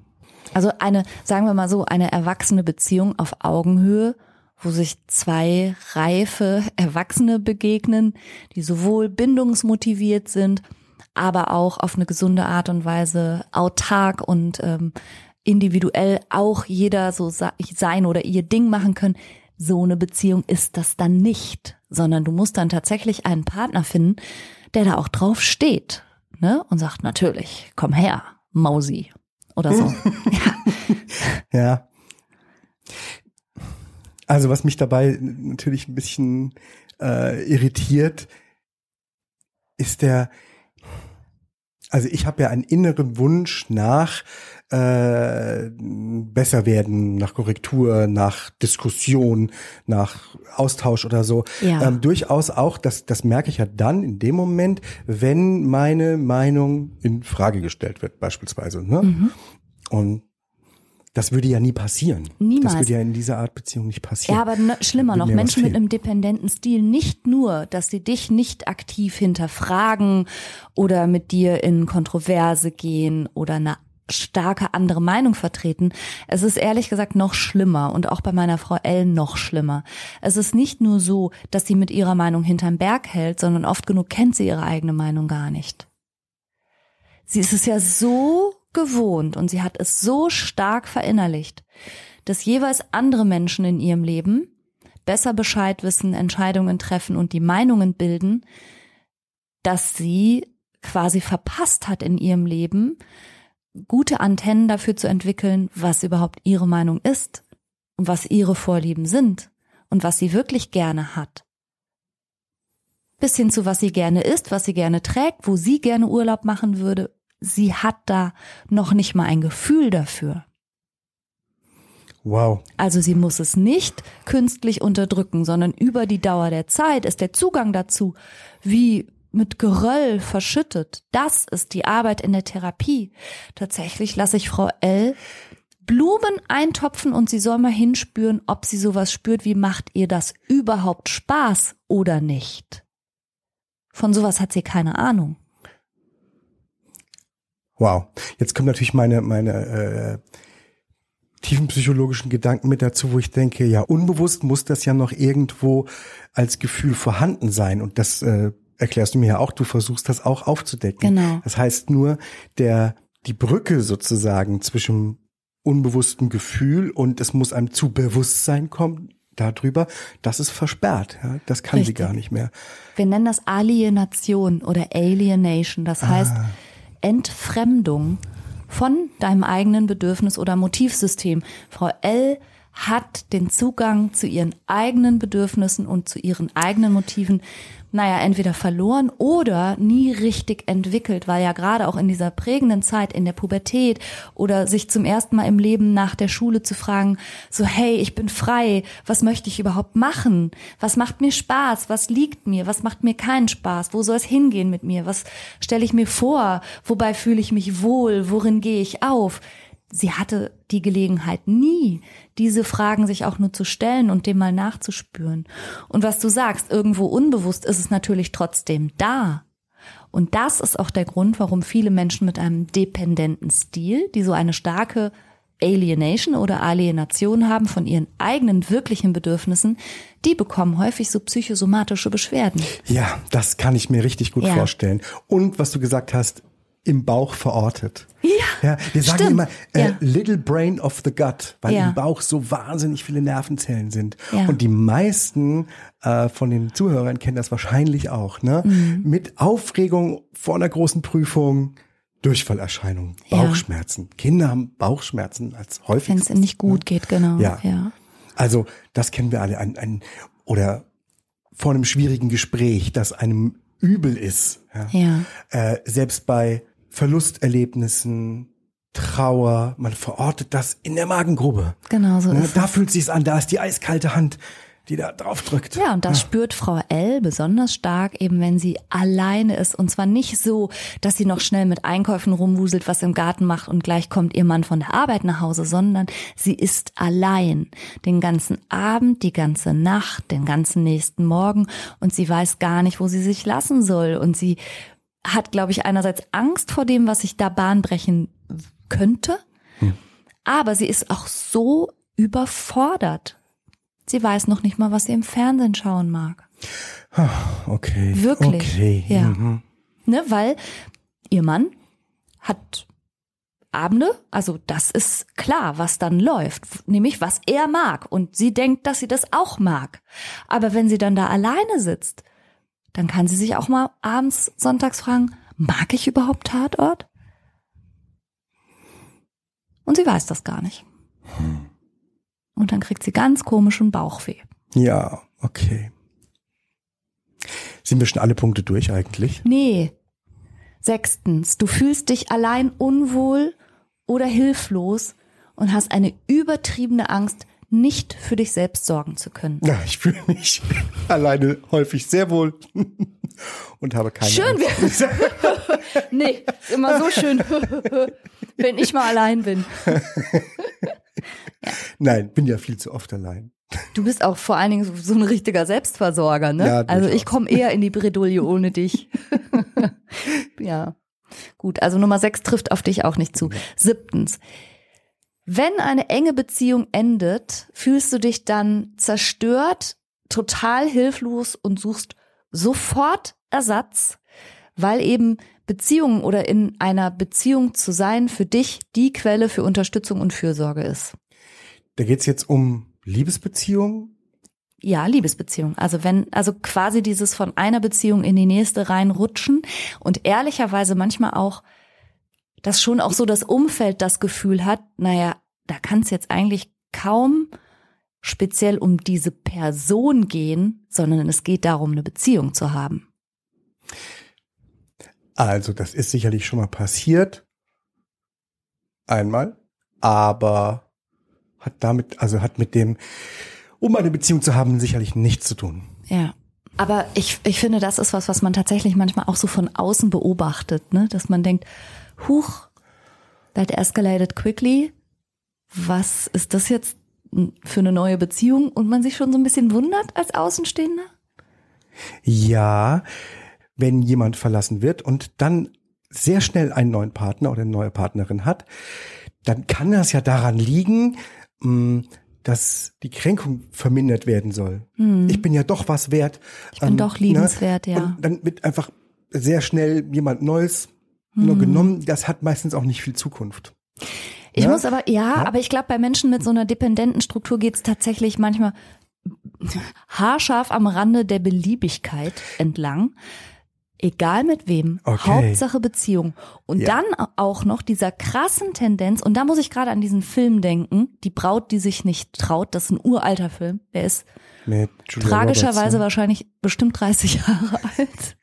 Also eine, sagen wir mal so, eine erwachsene Beziehung auf Augenhöhe, wo sich zwei reife Erwachsene begegnen, die sowohl bindungsmotiviert sind, aber auch auf eine gesunde Art und Weise autark und ähm, individuell auch jeder so sein oder ihr Ding machen können. So eine Beziehung ist das dann nicht, sondern du musst dann tatsächlich einen Partner finden, der da auch drauf steht, ne? Und sagt natürlich, komm her, Mausi oder so. ja. Ja. Also was mich dabei natürlich ein bisschen äh, irritiert, ist der, also ich habe ja einen inneren Wunsch nach äh, besser werden, nach Korrektur, nach Diskussion, nach Austausch oder so. Ja. Ähm, durchaus auch, das, das merke ich ja dann in dem Moment, wenn meine Meinung in Frage gestellt wird, beispielsweise. Ne? Und Das würde ja nie passieren. Niemals. Das würde ja in dieser Art Beziehung nicht passieren. Ja, aber ne, schlimmer noch, Menschen mit einem dependenten Stil, nicht nur, dass sie dich nicht aktiv hinterfragen oder mit dir in Kontroverse gehen oder eine starke andere Meinung vertreten. Es ist ehrlich gesagt noch schlimmer und auch bei meiner Frau L noch schlimmer. Es ist nicht nur so, dass sie mit ihrer Meinung hinterm Berg hält, sondern oft genug kennt sie ihre eigene Meinung gar nicht. Sie ist es ja so gewohnt und sie hat es so stark verinnerlicht, dass jeweils andere Menschen in ihrem Leben besser Bescheid wissen, Entscheidungen treffen und die Meinungen bilden, dass sie quasi verpasst hat in ihrem Leben, gute Antennen dafür zu entwickeln, was überhaupt ihre Meinung ist und was ihre Vorlieben sind und was sie wirklich gerne hat. Bis hin zu was sie gerne isst, was sie gerne trägt, wo sie gerne Urlaub machen würde. Sie hat da noch nicht mal ein Gefühl dafür. Wow. Also sie muss es nicht künstlich unterdrücken, sondern über die Dauer der Zeit ist der Zugang dazu wie mit Geröll verschüttet. Das ist die Arbeit in der Therapie. Tatsächlich lasse ich Frau L. Blumen eintopfen und sie soll mal hinspüren, ob sie sowas spürt, wie macht ihr das überhaupt Spaß oder nicht. Von sowas hat sie keine Ahnung. Wow. Jetzt kommen natürlich meine, meine äh, tiefen psychologischen Gedanken mit dazu, wo ich denke, ja, unbewusst muss das ja noch irgendwo als Gefühl vorhanden sein. Und das äh, erklärst du mir ja auch, du versuchst das auch aufzudecken. Genau. Das heißt nur, der die Brücke sozusagen zwischen unbewusstem Gefühl und es muss einem zu Bewusstsein kommen darüber, das ist versperrt. Ja? Das kann Richtig. sie gar nicht mehr. Wir nennen das Alienation oder Alienation. Das heißt Entfremdung von deinem eigenen Bedürfnis oder Motivsystem. Frau L hat den Zugang zu ihren eigenen Bedürfnissen und zu ihren eigenen Motiven, naja, entweder verloren oder nie richtig entwickelt, weil ja gerade auch in dieser prägenden Zeit in der Pubertät oder sich zum ersten Mal im Leben nach der Schule zu fragen, so hey, ich bin frei, was möchte ich überhaupt machen? Was macht mir Spaß? Was liegt mir? Was macht mir keinen Spaß? Wo soll es hingehen mit mir? Was stelle ich mir vor? Wobei fühle ich mich wohl? Worin gehe ich auf? Sie hatte die Gelegenheit nie, diese Fragen sich auch nur zu stellen und dem mal nachzuspüren. Und was du sagst, irgendwo unbewusst ist es natürlich trotzdem da. Und das ist auch der Grund, warum viele Menschen mit einem dependenten Stil, die so eine starke Alienation oder Alienation haben von ihren eigenen wirklichen Bedürfnissen, die bekommen häufig so psychosomatische Beschwerden. Ja, das kann ich mir richtig gut Ja. vorstellen. Und was du gesagt hast, im Bauch verortet. Ja, Ja, wir sagen stimmt. immer äh, Ja. Little Brain of the Gut, weil Ja. im Bauch so wahnsinnig viele Nervenzellen sind. Ja. Und die meisten äh, von den Zuhörern kennen das wahrscheinlich auch. Ne? Mhm. Mit Aufregung vor einer großen Prüfung, Durchfallerscheinungen. Bauchschmerzen. Kinder haben Bauchschmerzen als Wenn häufigstes. es nicht gut geht, genau. Ja. ja. Also das kennen wir alle. Ein, ein, oder vor einem schwierigen Gespräch, das einem übel ist. Ja. Ja. Äh, selbst bei Verlusterlebnissen, Trauer, man verortet das in der Magengrube. Genau so Ne, ist es. da fühlt sich's an, da ist die eiskalte Hand, die da drauf drückt. Ja, und das spürt Frau L besonders stark, eben wenn sie alleine ist. Und zwar nicht so, dass sie noch schnell mit Einkäufen rumwuselt, was im Garten macht und gleich kommt ihr Mann von der Arbeit nach Hause, sondern sie ist allein. Den ganzen Abend, die ganze Nacht, den ganzen nächsten Morgen und sie weiß gar nicht, wo sie sich lassen soll. Und sie hat, glaube ich, einerseits Angst vor dem, was sich da Bahn brechen könnte. Aber sie ist auch so überfordert. Sie weiß noch nicht mal, was sie im Fernsehen schauen mag. Okay. Wirklich. Okay. Ja. Mhm. Ne, weil ihr Mann hat Abende, also das ist klar, was dann läuft, nämlich was er mag. Und sie denkt, dass sie das auch mag. Aber wenn sie dann da alleine sitzt, dann kann sie sich auch mal abends, sonntags fragen, mag ich überhaupt Tatort? Und sie weiß das gar nicht. Und dann kriegt sie ganz komischen Bauchweh. Ja, okay. Sind wir schon alle Punkte durch eigentlich? Nee. Sechstens, du fühlst dich allein unwohl oder hilflos und hast eine übertriebene Angst, nicht für dich selbst sorgen zu können. Ja, ich fühle mich alleine häufig sehr wohl und habe keine Schön Angst. Nee, ist immer so schön, wenn ich mal allein bin. Nein, bin ja viel zu oft allein. Du bist auch vor allen Dingen so ein richtiger Selbstversorger, ne? Ja, also ich komme eher in die Bredouille ohne dich. ja. Gut, also Nummer sechs trifft auf dich auch nicht zu. Siebtens. Wenn eine enge Beziehung endet, fühlst du dich dann zerstört, total hilflos und suchst sofort Ersatz, weil eben Beziehungen oder in einer Beziehung zu sein für dich die Quelle für Unterstützung und Fürsorge ist. Da geht's jetzt um Liebesbeziehungen. Ja, Liebesbeziehung. Also wenn, also quasi dieses von einer Beziehung in die nächste reinrutschen und ehrlicherweise manchmal auch, dass schon auch so das Umfeld das Gefühl hat, naja, da kann es jetzt eigentlich kaum speziell um diese Person gehen, sondern es geht darum, eine Beziehung zu haben. Also, das ist sicherlich schon mal passiert. Einmal. Aber hat damit, also hat mit dem, um eine Beziehung zu haben, sicherlich nichts zu tun. Ja. Aber ich, ich finde, das ist was, was man tatsächlich manchmal auch so von außen beobachtet, ne? Dass man denkt, huch, that escalated quickly. Was ist das jetzt für eine neue Beziehung? Und man sich schon so ein bisschen wundert als Außenstehender? Ja, wenn jemand verlassen wird und dann sehr schnell einen neuen Partner oder eine neue Partnerin hat, dann kann das ja daran liegen, mh, dass die Kränkung vermindert werden soll. Ich bin ja doch was wert. Ich bin doch liebenswert, ja. Und dann wird einfach sehr schnell jemand Neues nur genommen. Das hat meistens auch nicht viel Zukunft. Ich Ja? muss aber, ja, Ja. aber ich glaube, bei Menschen mit so einer dependenten Struktur geht es tatsächlich manchmal haarscharf am Rande der Beliebigkeit entlang. Egal mit wem, Okay. Hauptsache Beziehung. Und Ja. dann auch noch dieser krassen Tendenz, und da muss ich gerade an diesen Film denken, Die Braut, die sich nicht traut, das ist ein uralter Film, der ist tragischerweise Roberts, ne? wahrscheinlich bestimmt 30 Jahre alt.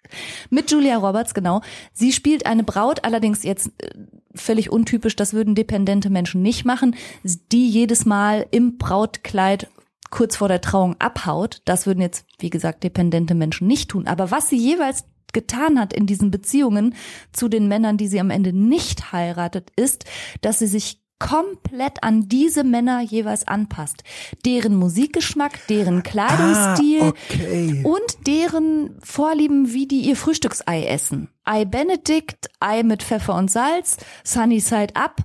Mit Julia Roberts, genau. Sie spielt eine Braut, allerdings jetzt äh, völlig untypisch, das würden dependente Menschen nicht machen, die jedes Mal im Brautkleid kurz vor der Trauung abhaut. Das würden jetzt, wie gesagt, dependente Menschen nicht tun. Aber was sie jeweils getan hat in diesen Beziehungen zu den Männern, die sie am Ende nicht heiratet, ist, dass sie sich komplett an diese Männer jeweils anpasst. Deren Musikgeschmack, deren Kleidungsstil Ah, okay. und deren Vorlieben, wie die ihr Frühstücksei essen. Ei Benedict, Ei mit Pfeffer und Salz, Sunny Side Up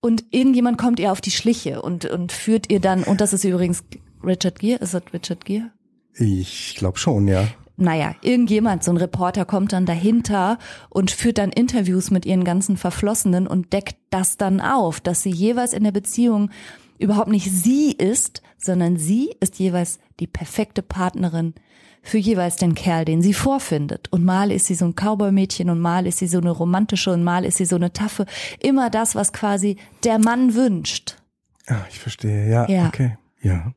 und irgendjemand kommt ihr auf die Schliche und, und führt ihr dann, und das ist übrigens Richard Gere, ist das Richard Gere? Ich glaube schon, ja. Naja, irgendjemand, so ein Reporter kommt dann dahinter und führt dann Interviews mit ihren ganzen Verflossenen und deckt das dann auf, dass sie jeweils in der Beziehung überhaupt nicht sie ist, sondern sie ist jeweils die perfekte Partnerin für jeweils den Kerl, den sie vorfindet. Und mal ist sie so ein Cowboy-Mädchen und mal ist sie so eine romantische und mal ist sie so eine taffe. Immer das, was quasi der Mann wünscht. Ah, ich verstehe, ja, Ja. okay, ja.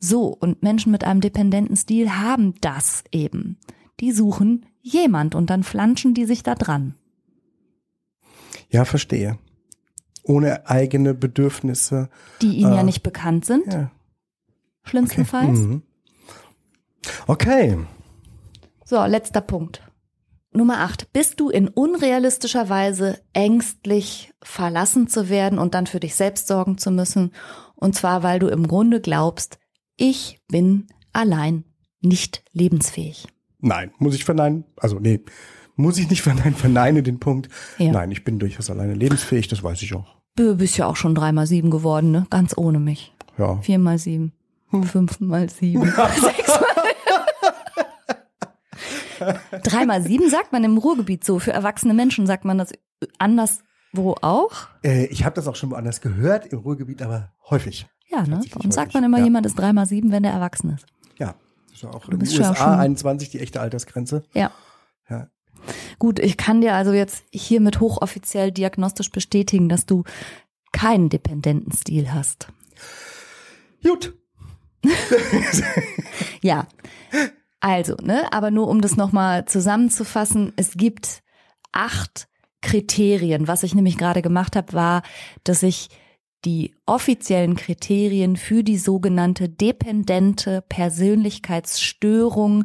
So, und Menschen mit einem dependenten Stil haben das eben. Die suchen jemand und dann flanschen die sich da dran. Ja, verstehe. Ohne eigene Bedürfnisse. Die ihnen ja Ah. nicht bekannt sind, Ja. schlimmstenfalls. Mhm. Okay. So, letzter Punkt. Nummer acht. Bist du in unrealistischer Weise ängstlich, verlassen zu werden und dann für dich selbst sorgen zu müssen? Und zwar, weil du im Grunde glaubst, ich bin allein nicht lebensfähig. Nein, muss ich verneinen. Also nee, muss ich nicht verneinen, verneine den Punkt. Ja. Nein, ich bin durchaus alleine lebensfähig, das weiß ich auch. Du bist ja auch schon dreimal sieben geworden, ne? Ganz ohne mich. Ja. Viermal sieben. Fünfmal sieben. Sechsmal. Dreimal sieben sagt man im Ruhrgebiet so. Für erwachsene Menschen sagt man das anderswo auch. Äh, ich habe das auch schon woanders gehört, im Ruhrgebiet, aber häufig. Ja, ne? Bei uns sagt man immer, ja. jemand ist dreimal sieben, wenn der erwachsen ist. Ja. Das ist ja auch in den USA schon- 21 die echte Altersgrenze. Ja. Ja. Gut, ich kann dir also jetzt hiermit hochoffiziell diagnostisch bestätigen, dass du keinen dependenten Stil hast. Gut. Ja. Also, ne, aber nur um das nochmal zusammenzufassen, es gibt acht Kriterien. Was ich nämlich gerade gemacht habe, war, dass ich die offiziellen Kriterien für die sogenannte dependente Persönlichkeitsstörung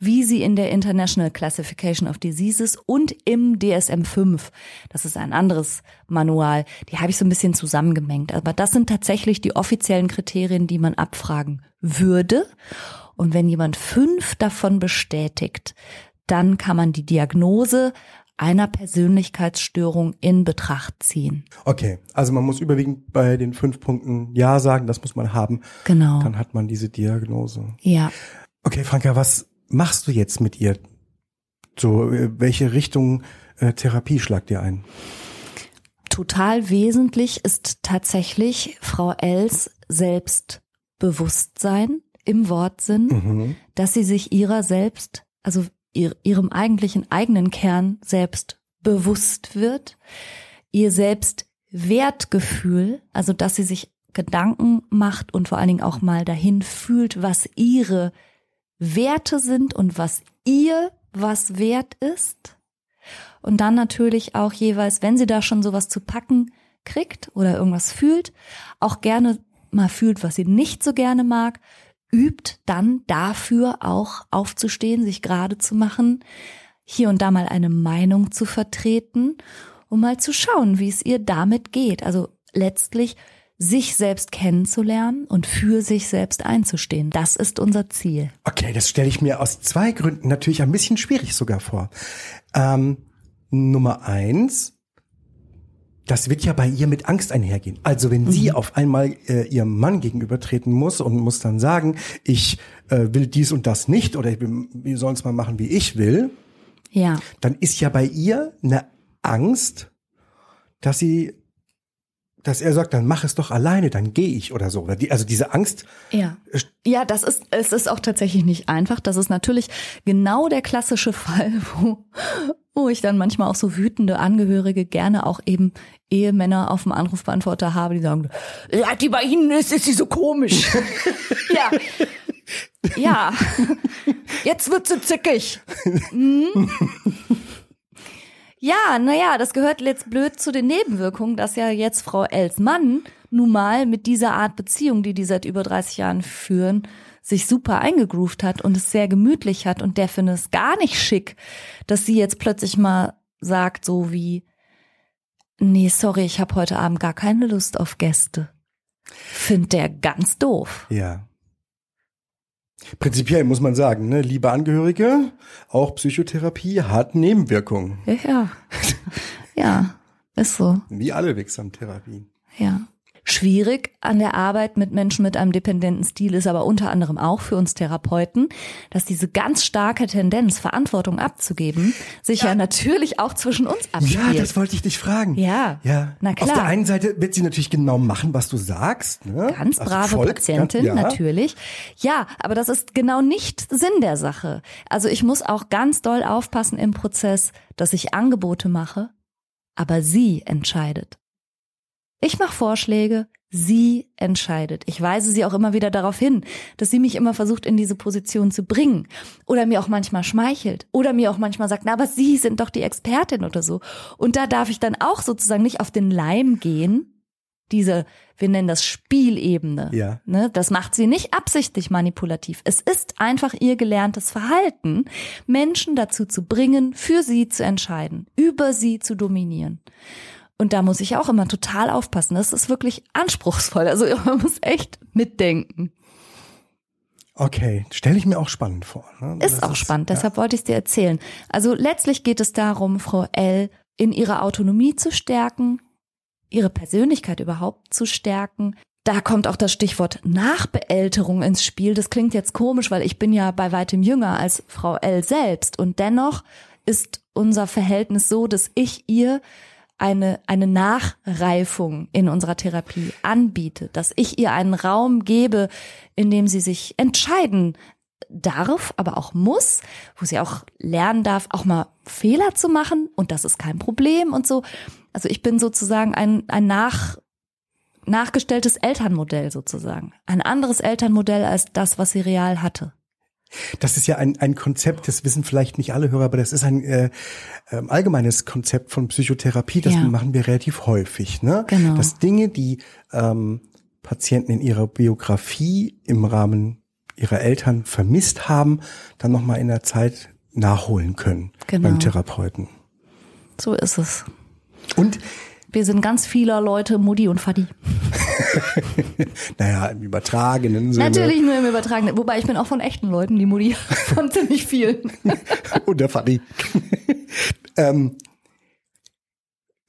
wie sie in der International Classification of Diseases und im DSM-5, das ist ein anderes Manual, die habe ich so ein bisschen zusammengemengt. Aber das sind tatsächlich die offiziellen Kriterien, die man abfragen würde. Und wenn jemand fünf davon bestätigt, dann kann man die Diagnose einer Persönlichkeitsstörung in Betracht ziehen. Okay, also man muss überwiegend bei den fünf Punkten Ja sagen, das muss man haben. Genau. Dann hat man diese Diagnose. Ja. Okay, Franka, was machst du jetzt mit ihr? So, äh, welche Richtung äh, Therapie schlagt dir ein? Total wesentlich ist tatsächlich Frau Els Selbstbewusstsein im Wortsinn, Mhm. dass sie sich ihrer selbst, also ihr, ihrem eigentlichen eigenen Kern selbst bewusst wird, ihr Selbstwertgefühl, also dass sie sich Gedanken macht und vor allen Dingen auch mal dahin fühlt, was ihre Werte sind und was ihr was wert ist. Und dann natürlich auch jeweils, wenn sie da schon sowas zu packen kriegt oder irgendwas fühlt, auch gerne mal fühlt, was sie nicht so gerne mag, übt dann dafür auch aufzustehen, sich gerade zu machen, hier und da mal eine Meinung zu vertreten, um mal zu schauen, wie es ihr damit geht. Also letztlich sich selbst kennenzulernen und für sich selbst einzustehen. Das ist unser Ziel. Okay, das stelle ich mir aus zwei Gründen natürlich ein bisschen schwierig sogar vor. Ähm, Nummer eins, das wird ja bei ihr mit Angst einhergehen. Also wenn sie auf einmal äh, ihrem Mann gegenübertreten muss und muss dann sagen, ich äh, will dies und das nicht oder ich wir sollen es mal machen, wie ich will, Ja, dann ist ja bei ihr eine Angst, dass sie, dass er sagt, dann mach es doch alleine, dann gehe ich oder so. Oder die, also diese Angst, Ja. Ja, das ist, es ist auch tatsächlich nicht einfach. Das ist natürlich genau der klassische Fall, wo, wo ich dann manchmal auch so wütende Angehörige gerne auch eben Ehemänner auf dem Anrufbeantworter habe, die sagen, ja, die bei Ihnen ist, ist sie so komisch. ja. Ja. Jetzt wird sie zickig. Mhm. Ja, naja, das gehört jetzt blöd zu den Nebenwirkungen, dass ja jetzt Frau Els Mann nun mal mit dieser Art Beziehung, die die seit über 30 Jahren führen, sich super eingegroovt hat und es sehr gemütlich hat und der findet es gar nicht schick, dass sie jetzt plötzlich mal sagt so wie, nee, sorry, ich habe heute Abend gar keine Lust auf Gäste. Findet der ganz doof. ja. Prinzipiell muss man sagen, ne, liebe Angehörige, auch Psychotherapie hat Nebenwirkungen, Ja, ja. ist so. wie alle Wirksamtherapien. Ja. Schwierig an der Arbeit mit Menschen mit einem dependenten Stil ist aber unter anderem auch für uns Therapeuten, dass diese ganz starke Tendenz, Verantwortung abzugeben, sich ja, natürlich auch zwischen uns abspielt. Ja, das wollte ich dich fragen. Ja. ja. Na Auf klar. der einen Seite wird sie natürlich genau machen, was du sagst. Ne? Ganz Also brave folgt, Patientin, ja. natürlich. Ja, aber das ist genau nicht Sinn der Sache. Also ich muss auch ganz doll aufpassen im Prozess, dass ich Angebote mache, aber sie entscheidet. Ich mache Vorschläge, sie entscheidet. Ich weise sie auch immer wieder darauf hin, dass sie mich immer versucht, in diese Position zu bringen. Oder mir auch manchmal schmeichelt. Oder mir auch manchmal sagt, na, aber Sie sind doch die Expertin oder so. Und da darf ich dann auch sozusagen nicht auf den Leim gehen, diese, wir nennen das Spielebene. Ja. Ne, das macht sie nicht absichtlich manipulativ. Es ist einfach ihr gelerntes Verhalten, Menschen dazu zu bringen, für sie zu entscheiden, über sie zu dominieren. Und da muss ich auch immer total aufpassen. Das ist wirklich anspruchsvoll. Also man muss echt mitdenken. Okay, stelle ich mir auch spannend vor. Ne? Ist Das auch spannend, deshalb wollte ich es dir erzählen. Also letztlich geht es darum, Frau L. in ihrer Autonomie zu stärken, ihre Persönlichkeit überhaupt zu stärken. Da kommt auch das Stichwort Nachbeälterung ins Spiel. Das klingt jetzt komisch, weil ich bin ja bei weitem jünger als Frau L. selbst. Und dennoch ist unser Verhältnis so, dass ich ihr eine, eine Nachreifung in unserer Therapie anbiete, dass ich ihr einen Raum gebe, in dem sie sich entscheiden darf, aber auch muss, wo sie auch lernen darf, auch mal Fehler zu machen und das ist kein Problem und so. Also ich bin sozusagen ein, ein nach, nachgestelltes Elternmodell sozusagen. Ein anderes Elternmodell als das, was sie real hatte. Das ist ja ein, ein Konzept, das wissen vielleicht nicht alle Hörer, aber das ist ein äh, ähm, allgemeines Konzept von Psychotherapie. Das Ja. machen wir relativ häufig. Ne? Genau. Dass Dinge, die ähm, Patienten in ihrer Biografie im Rahmen ihre Eltern vermisst haben, dann nochmal in der Zeit nachholen können Genau. beim Therapeuten. So ist es. Und Wir sind ganz vieler Leute Mutti und Vati. naja, im übertragenen Sinne. Natürlich nur im Übertragenen. Wobei ich bin auch von echten Leuten die Mutti von ziemlich vielen. Und der Fanny. ähm,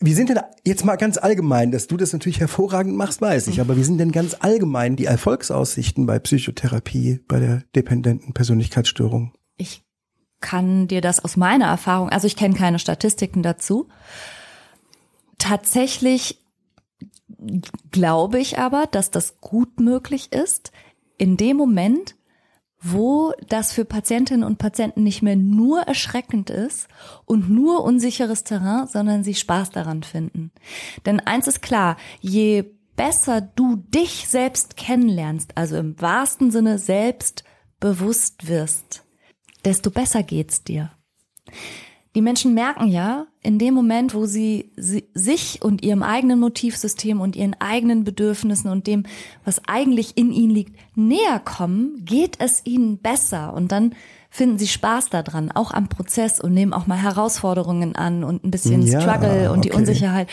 wie sind denn jetzt mal ganz allgemein, dass du das natürlich hervorragend machst, weiß ich, aber wie sind denn ganz allgemein die Erfolgsaussichten bei Psychotherapie, bei der dependenten Persönlichkeitsstörung? Ich kann dir das aus meiner Erfahrung, also ich kenne keine Statistiken dazu. Tatsächlich glaube ich aber, dass das gut möglich ist, in dem Moment, wo das für Patientinnen und Patienten nicht mehr nur erschreckend ist und nur unsicheres Terrain, sondern sie Spaß daran finden. Denn eins ist klar, je besser du dich selbst kennenlernst, also im wahrsten Sinne selbst bewusst wirst, desto besser geht's dir. Die Menschen merken ja, in dem Moment, wo sie, sie sich und ihrem eigenen Motivsystem und ihren eigenen Bedürfnissen und dem, was eigentlich in ihnen liegt, näher kommen, geht es ihnen besser und dann finden sie Spaß daran, auch am Prozess und nehmen auch mal Herausforderungen an und ein bisschen Ja, Struggle und die okay. Unsicherheit.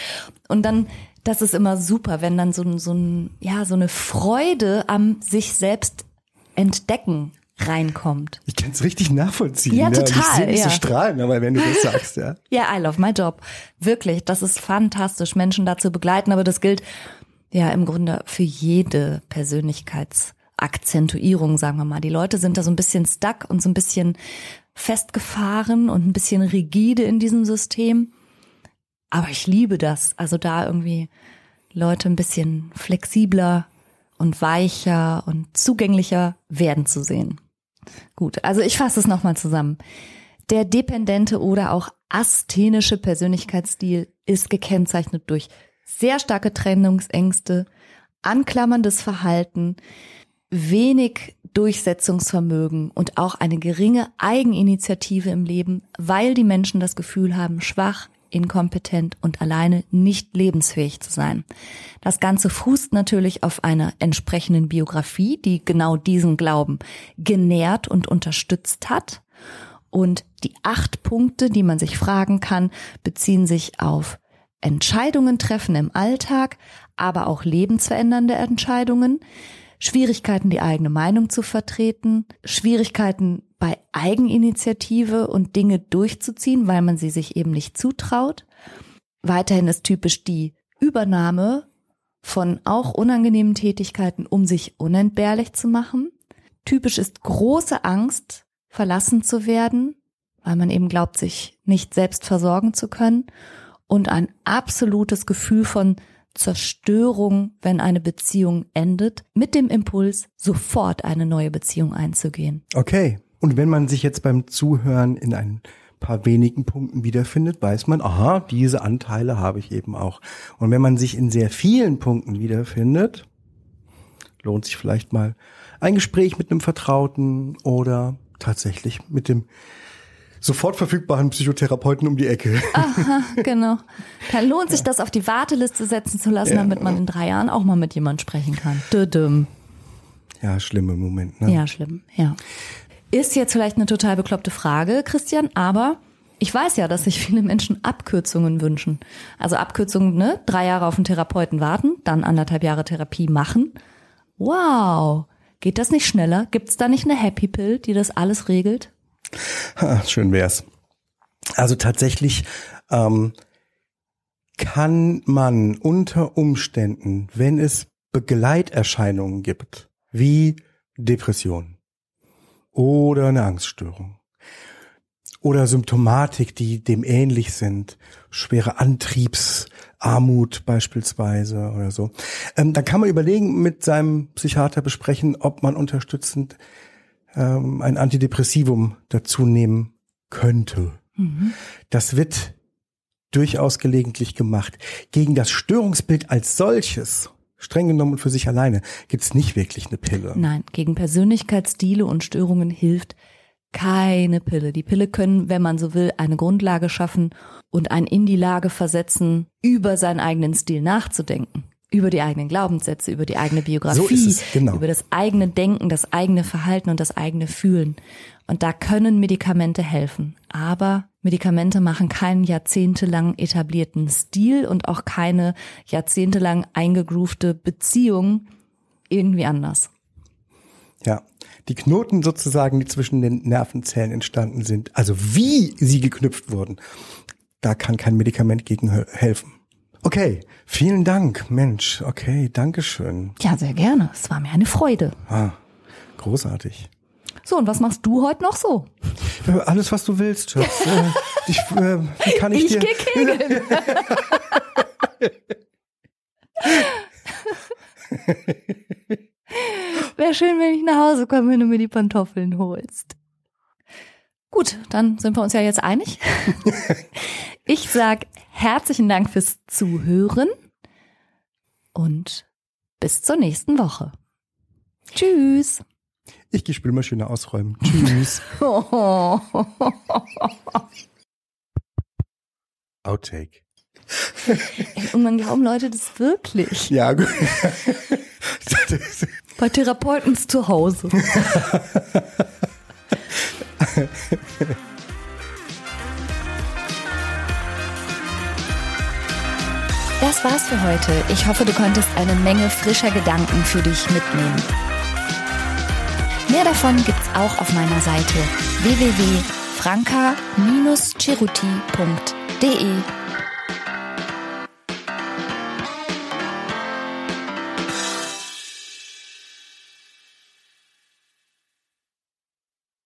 Und dann, das ist immer super, wenn dann so, so ein, ja, so eine Freude am sich selbst entdecken reinkommt. Ich kann es richtig nachvollziehen. Ja, ne? Ich total, sehe mich so ja. strahlen, aber wenn du das sagst, ja. Ja, I love my job. Wirklich, das ist fantastisch, Menschen dazu begleiten, aber das gilt ja im Grunde für jede Persönlichkeitsakzentuierung, sagen wir mal. Die Leute sind da so ein bisschen stuck und so ein bisschen festgefahren und ein bisschen rigide in diesem System. Aber ich liebe das, also da irgendwie Leute ein bisschen flexibler und weicher und zugänglicher werden zu sehen. Gut, also ich fasse es nochmal zusammen. Der dependente oder auch asthenische Persönlichkeitsstil ist gekennzeichnet durch sehr starke Trennungsängste, anklammerndes Verhalten, wenig Durchsetzungsvermögen und auch eine geringe Eigeninitiative im Leben, weil die Menschen das Gefühl haben, schwach, inkompetent und alleine nicht lebensfähig zu sein. Das Ganze fußt natürlich auf einer entsprechenden Biografie, die genau diesen Glauben genährt und unterstützt hat. Und die acht Punkte, die man sich fragen kann, beziehen sich auf Entscheidungen treffen im Alltag, aber auch lebensverändernde Entscheidungen, Schwierigkeiten, die eigene Meinung zu vertreten, Schwierigkeiten bei Eigeninitiative und Dinge durchzuziehen, weil man sie sich eben nicht zutraut. Weiterhin ist typisch die Übernahme von auch unangenehmen Tätigkeiten, um sich unentbehrlich zu machen. Typisch ist große Angst, verlassen zu werden, weil man eben glaubt, sich nicht selbst versorgen zu können. Und ein absolutes Gefühl von Zerstörung, wenn eine Beziehung endet, mit dem Impuls, sofort eine neue Beziehung einzugehen. Okay. Und wenn man sich jetzt beim Zuhören in ein paar wenigen Punkten wiederfindet, weiß man, aha, diese Anteile habe ich eben auch. Und wenn man sich in sehr vielen Punkten wiederfindet, lohnt sich vielleicht mal ein Gespräch mit einem Vertrauten oder tatsächlich mit dem sofort verfügbaren Psychotherapeuten um die Ecke. Aha, genau. Dann lohnt sich das auf die Warteliste setzen zu lassen, Ja. damit man in drei Jahren auch mal mit jemand sprechen kann. Düdüm. Ja, schlimme Moment. Ne? Ja, schlimm, ja. Ist jetzt vielleicht eine total bekloppte Frage, Christian, aber ich weiß ja, dass sich viele Menschen Abkürzungen wünschen. Also Abkürzungen, ne? Drei Jahre auf einen Therapeuten warten, dann anderthalb Jahre Therapie machen. Wow. Geht das nicht schneller? Gibt's da nicht eine Happy Pill, die das alles regelt? Ha, schön wär's. Also tatsächlich ähm, kann man unter Umständen, wenn es Begleiterscheinungen gibt, wie Depression oder eine Angststörung oder Symptomatik, die dem ähnlich sind, schwere Antriebsarmut beispielsweise oder so, ähm, dann kann man überlegen, mit seinem Psychiater besprechen, ob man unterstützend ähm, ein Antidepressivum dazu nehmen könnte. Das wird durchaus gelegentlich gemacht. Gegen das Störungsbild als solches, streng genommen und für sich alleine, gibt's nicht wirklich eine Pille. Nein, gegen Persönlichkeitsstile und Störungen hilft keine Pille. Die Pille können, wenn man so will, eine Grundlage schaffen und einen in die Lage versetzen, über seinen eigenen Stil nachzudenken. über die eigenen Glaubenssätze, über die eigene Biografie, So es, genau. über das eigene Denken, das eigene Verhalten und das eigene Fühlen. Und da können Medikamente helfen. Aber Medikamente machen keinen jahrzehntelang etablierten Stil und auch keine jahrzehntelang eingegroovte Beziehung irgendwie anders. Ja, die Knoten sozusagen, die zwischen den Nervenzellen entstanden sind, also wie sie geknüpft wurden, da kann kein Medikament gegen he- helfen. Okay, vielen Dank, Mensch. Okay, Dankeschön. Ja, sehr gerne. Es war mir eine Freude. Ah, großartig. So, und was machst du heute noch so? Äh, Alles, was du willst, Schatz. Äh, ich, äh, wie kann ich, Ich dir? geh kegeln. Wäre schön, wenn ich nach Hause komme, wenn du mir die Pantoffeln holst. Gut, dann sind wir uns ja jetzt einig. Ich sag herzlichen Dank fürs Zuhören und bis zur nächsten Woche. Tschüss. Ich gehe Spülmaschine ausräumen. Tschüss. Outtake. Ey, irgendwann glauben Leute das wirklich. Ja, gut. Bei Therapeuten zu Hause. Das war's für heute. Ich hoffe, du konntest eine Menge frischer Gedanken für dich mitnehmen. Mehr davon gibt's auch auf meiner Seite www.franca-ceruti.de